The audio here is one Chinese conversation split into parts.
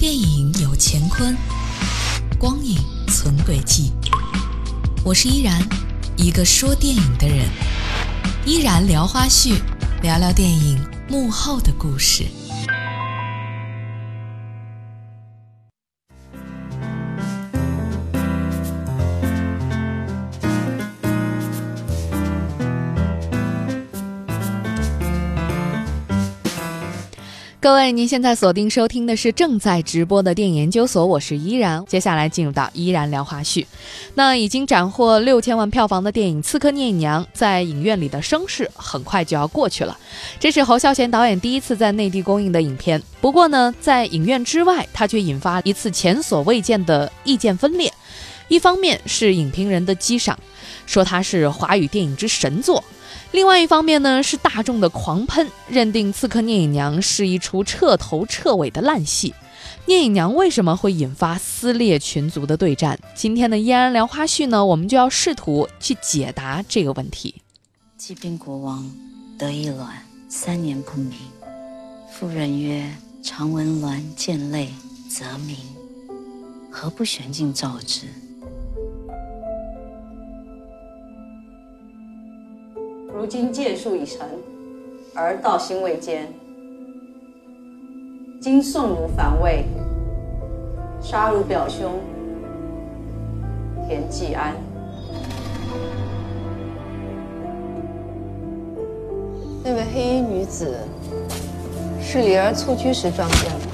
电影有乾坤，光影存轨迹。我是依然，一个说电影的人。依然聊花絮，聊聊电影幕后的故事。各位，您现在锁定收听的是正在直播的电影研究所，我是依然。接下来进入到依然聊花絮。那已经斩获六千万票房的电影《刺客聂隐娘》在影院里的声势很快就要过去了。这是侯孝贤导演第一次在内地公映的影片。不过呢，在影院之外，他却引发一次前所未见的意见分裂。一方面是影评人的激赏，说它是华语电影之神作。另外一方面呢，是大众的狂喷，认定《刺客聂隐娘》是一出彻头彻尾的烂戏。聂隐娘为什么会引发撕裂群族的对战？今天的依然聊花絮呢，我们就要试图去解答这个问题。骑兵国王得意卵，三年不明。妇人曰：“常闻鸾见泪则鸣，何不悬镜照之？”如今剑术已成，而道心未坚。今宋奴反魏，杀汝表兄田季安。那位黑衣女子是李儿蹴居时撞见的。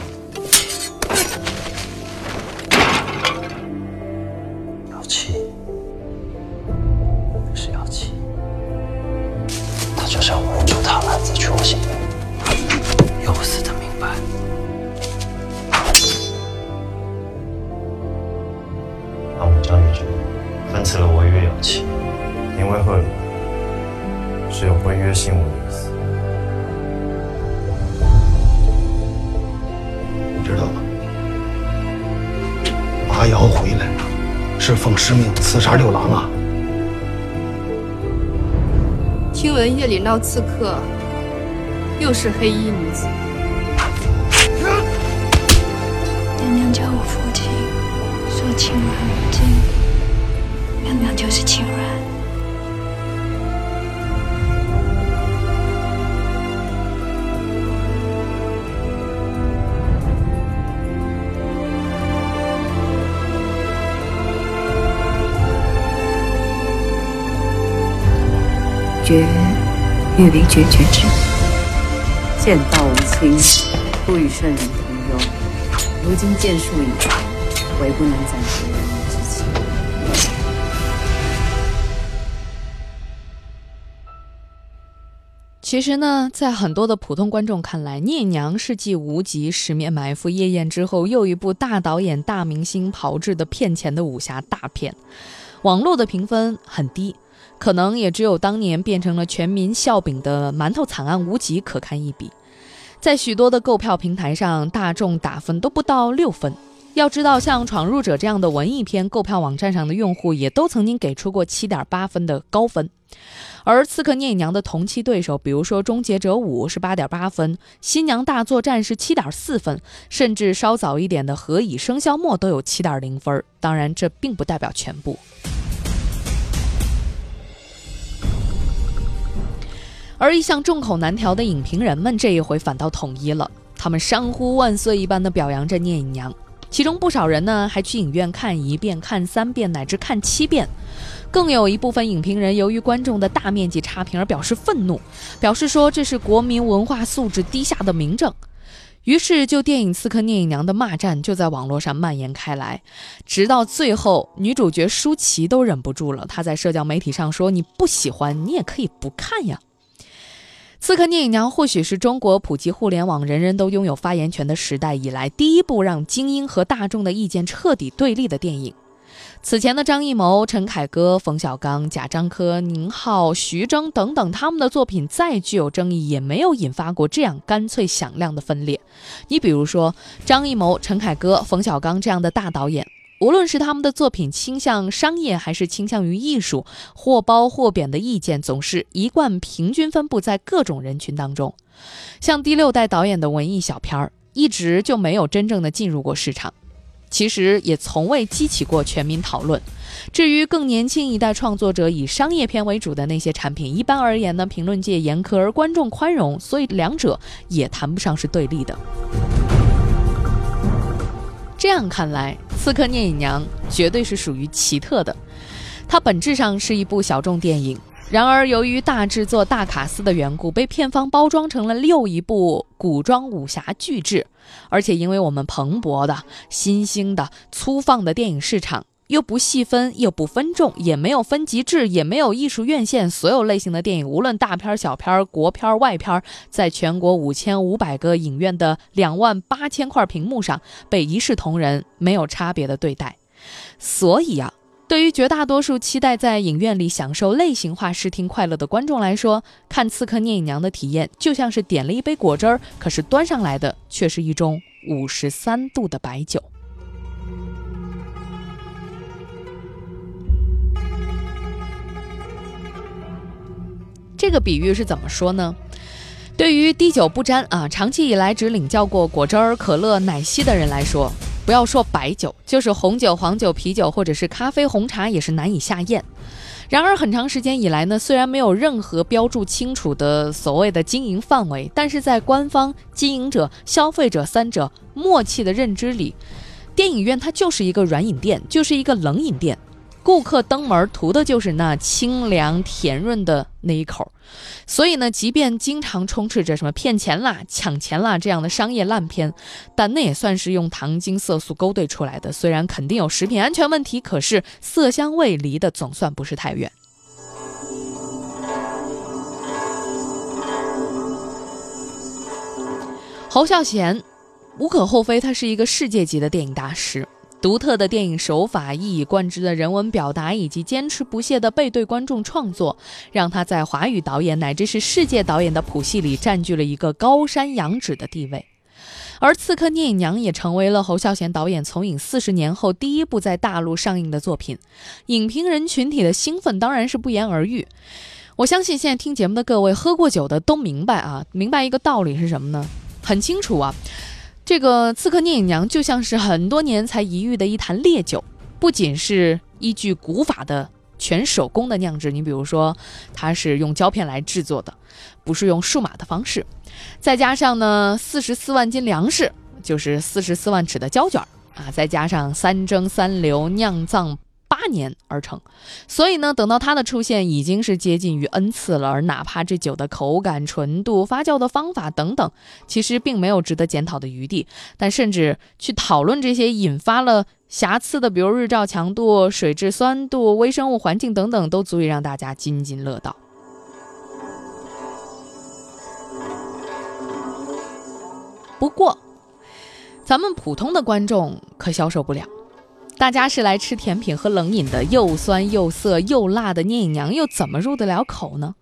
使命刺杀六郎啊！听闻夜里闹刺客，又是黑衣女子。娘娘叫我父亲说青鸾无尽，娘娘就是青鸾。绝欲为绝绝之，剑道无亲，不与圣人同忧。如今剑术已成，唯不能暂绝人之情。其实呢，在很多的普通观众看来，《聂娘》是继《无极》《十面埋伏》《夜宴》之后，又一部大导演、大明星炮制的骗钱的武侠大片。网络的评分很低。可能也只有当年变成了全民笑柄的《馒头惨案无极》可堪一比，在许多的购票平台上，大众打分都不到六分。要知道，像《闯入者》这样的文艺片，购票网站上的用户也都曾经给出过七点八分的高分。而《刺客聂隐娘》的同期对手，比如说《终结者五》是八点八分，《新娘大作战》是七点四分，甚至稍早一点的《何以笙箫默》都有七点零分。当然，这并不代表全部。而一向众口难调的影评人们，这一回反倒统一了，他们山呼万岁一般的表扬着聂隐娘，其中不少人呢还去影院看一遍、看三遍乃至看七遍，更有一部分影评人由于观众的大面积差评而表示愤怒，表示说这是国民文化素质低下的明证。于是，就电影《刺客聂隐娘》的骂战就在网络上蔓延开来，直到最后，女主角舒淇都忍不住了，她在社交媒体上说：“你不喜欢，你也可以不看呀。”《刺客聂隐娘》或许是中国普及互联网、人人都拥有发言权的时代以来第一部让精英和大众的意见彻底对立的电影。此前的张艺谋、陈凯歌、冯小刚、贾樟柯、宁浩、徐峥等等，他们的作品再具有争议，也没有引发过这样干脆响亮的分裂。你比如说，张艺谋、陈凯歌、冯小刚这样的大导演。无论是他们的作品倾向商业还是倾向于艺术，或褒或贬的意见总是一贯平均分布在各种人群当中。像第六代导演的文艺小片儿，一直就没有真正的进入过市场，其实也从未激起过全民讨论。至于更年轻一代创作者以商业片为主的那些产品，一般而言呢，评论界严苛而观众宽容，所以两者也谈不上是对立的。这样看来，《刺客聂隐娘》绝对是属于奇特的，它本质上是一部小众电影。然而，由于大制作、大卡司的缘故，被片方包装成了六一部古装武侠巨制。而且，因为我们蓬勃的、新兴的、粗放的电影市场，又不细分，又不分众，也没有分级制，也没有艺术院线，所有类型的电影，无论大片、小片、国片、外片，在全国五千五百个影院的两万八千块屏幕上，被一视同仁，没有差别的对待。所以啊。对于绝大多数期待在影院里享受类型化视听快乐的观众来说，看《刺客聂隐娘》的体验就像是点了一杯果汁儿，可是端上来的却是一盅五十三度的白酒。这个比喻是怎么说呢？对于滴酒不沾啊，长期以来只领教过果汁儿、可乐、奶昔的人来说。不要说白酒，就是红酒、黄酒、啤酒，或者是咖啡、红茶，也是难以下咽。然而，很长时间以来呢，虽然没有任何标注清楚的所谓的经营范围，但是在官方、经营者、消费者三者默契的认知里，电影院它就是一个软饮店，就是一个冷饮店。顾客登门图的就是那清凉甜润的那一口，所以呢，即便经常充斥着什么骗钱啦、抢钱啦这样的商业烂片，但那也算是用糖精色素勾兑出来的。虽然肯定有食品安全问题，可是色香味离的总算不是太远。侯孝贤，无可厚非，他是一个世界级的电影大师。独特的电影手法、一以贯之的人文表达，以及坚持不懈的背对观众创作，让他在华语导演乃至是世界导演的谱系里占据了一个高山仰止的地位。而《刺客聂隐娘》也成为了侯孝贤导演从影四十年后第一部在大陆上映的作品，影评人群体的兴奋当然是不言而喻。我相信现在听节目的各位喝过酒的都明白啊，明白一个道理是什么呢？很清楚啊。这个《刺客聂隐娘》就像是很多年才一遇的一坛烈酒，不仅是依据古法的全手工的酿制，你比如说它是用胶片来制作的，不是用数码的方式，再加上呢四十四万斤粮食，就是四十四万尺的胶卷啊，再加上三蒸三流酿造。八年而成，所以呢，等到它的出现已经是接近于 n 次了。而哪怕这酒的口感、纯度、发酵的方法等等，其实并没有值得检讨的余地。但甚至去讨论这些引发了瑕疵的，比如日照强度、水质酸度、微生物环境等等，都足以让大家津津乐道。不过，咱们普通的观众可消受不了。大家是来吃甜品、和冷饮的，又酸又涩又辣的聂隐娘又怎么入得了口呢？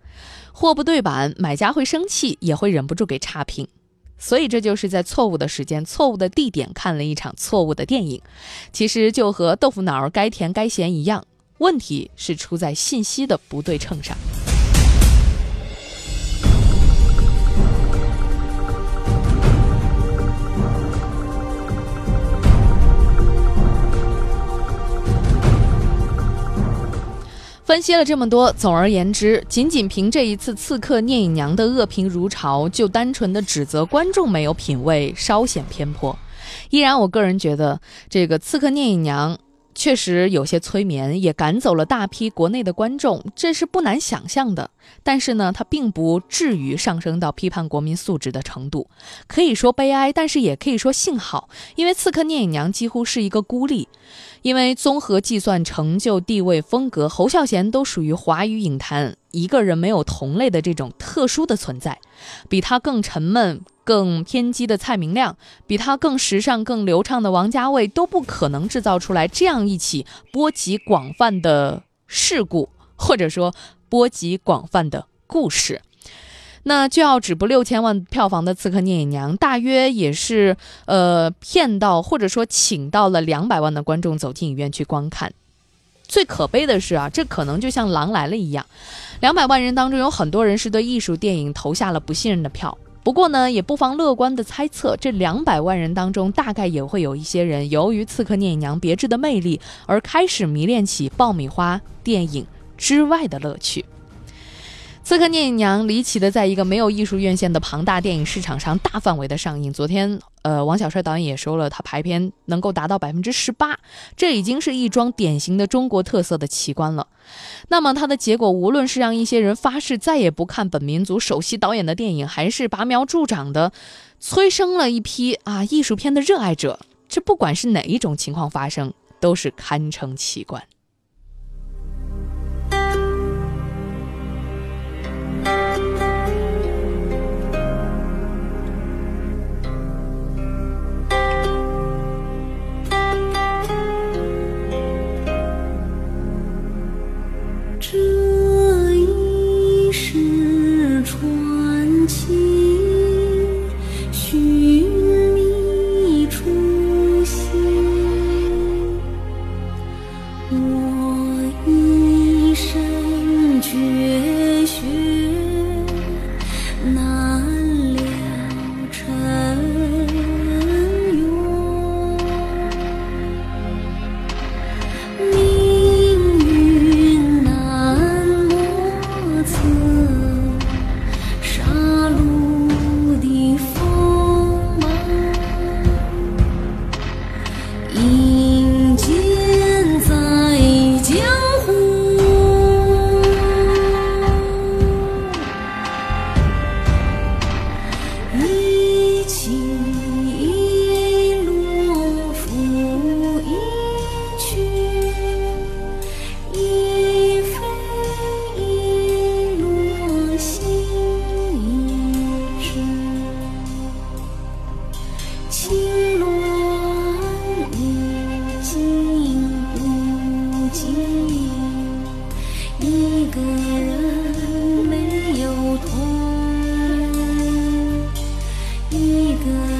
货不对版，买家会生气，也会忍不住给差评。所以这就是在错误的时间、错误的地点看了一场错误的电影。其实就和豆腐脑该甜该咸一样，问题是出在信息的不对称上。分析了这么多，总而言之，仅仅凭这一次《刺客聂隐娘》的恶评如潮，就单纯的指责观众没有品味，稍显偏颇。依然，我个人觉得这个《刺客聂隐娘》。确实有些催眠，也赶走了大批国内的观众，这是不难想象的。但是呢，它并不至于上升到批判国民素质的程度。可以说悲哀，但是也可以说幸好，因为《刺客聂隐娘》几乎是一个孤立。因为综合计算成就、地位、风格，侯孝贤都属于华语影坛一个人没有同类的这种特殊的存在，比他更沉闷。更偏激的蔡明亮，比他更时尚、更流畅的王家卫，都不可能制造出来这样一起波及广泛的事故，或者说波及广泛的故事。那就要止步六千万票房的《刺客聂隐娘》，大约也是呃骗到或者说请到了两百万的观众走进影院去观看。最可悲的是啊，这可能就像《狼来了》一样，两百万人当中有很多人是对艺术电影投下了不信任的票。不过呢，也不妨乐观的猜测，这两百万人当中，大概也会有一些人，由于《刺客聂隐娘》别致的魅力，而开始迷恋起爆米花电影之外的乐趣。《刺客聂隐娘》离奇的在一个没有艺术院线的庞大电影市场上大范围的上映。昨天，呃，王小帅导演也说了，他排片能够达到百分之十八，这已经是一桩典型的中国特色的奇观了。那么它的结果，无论是让一些人发誓再也不看本民族首席导演的电影，还是拔苗助长的催生了一批啊艺术片的热爱者，这不管是哪一种情况发生，都是堪称奇观。good.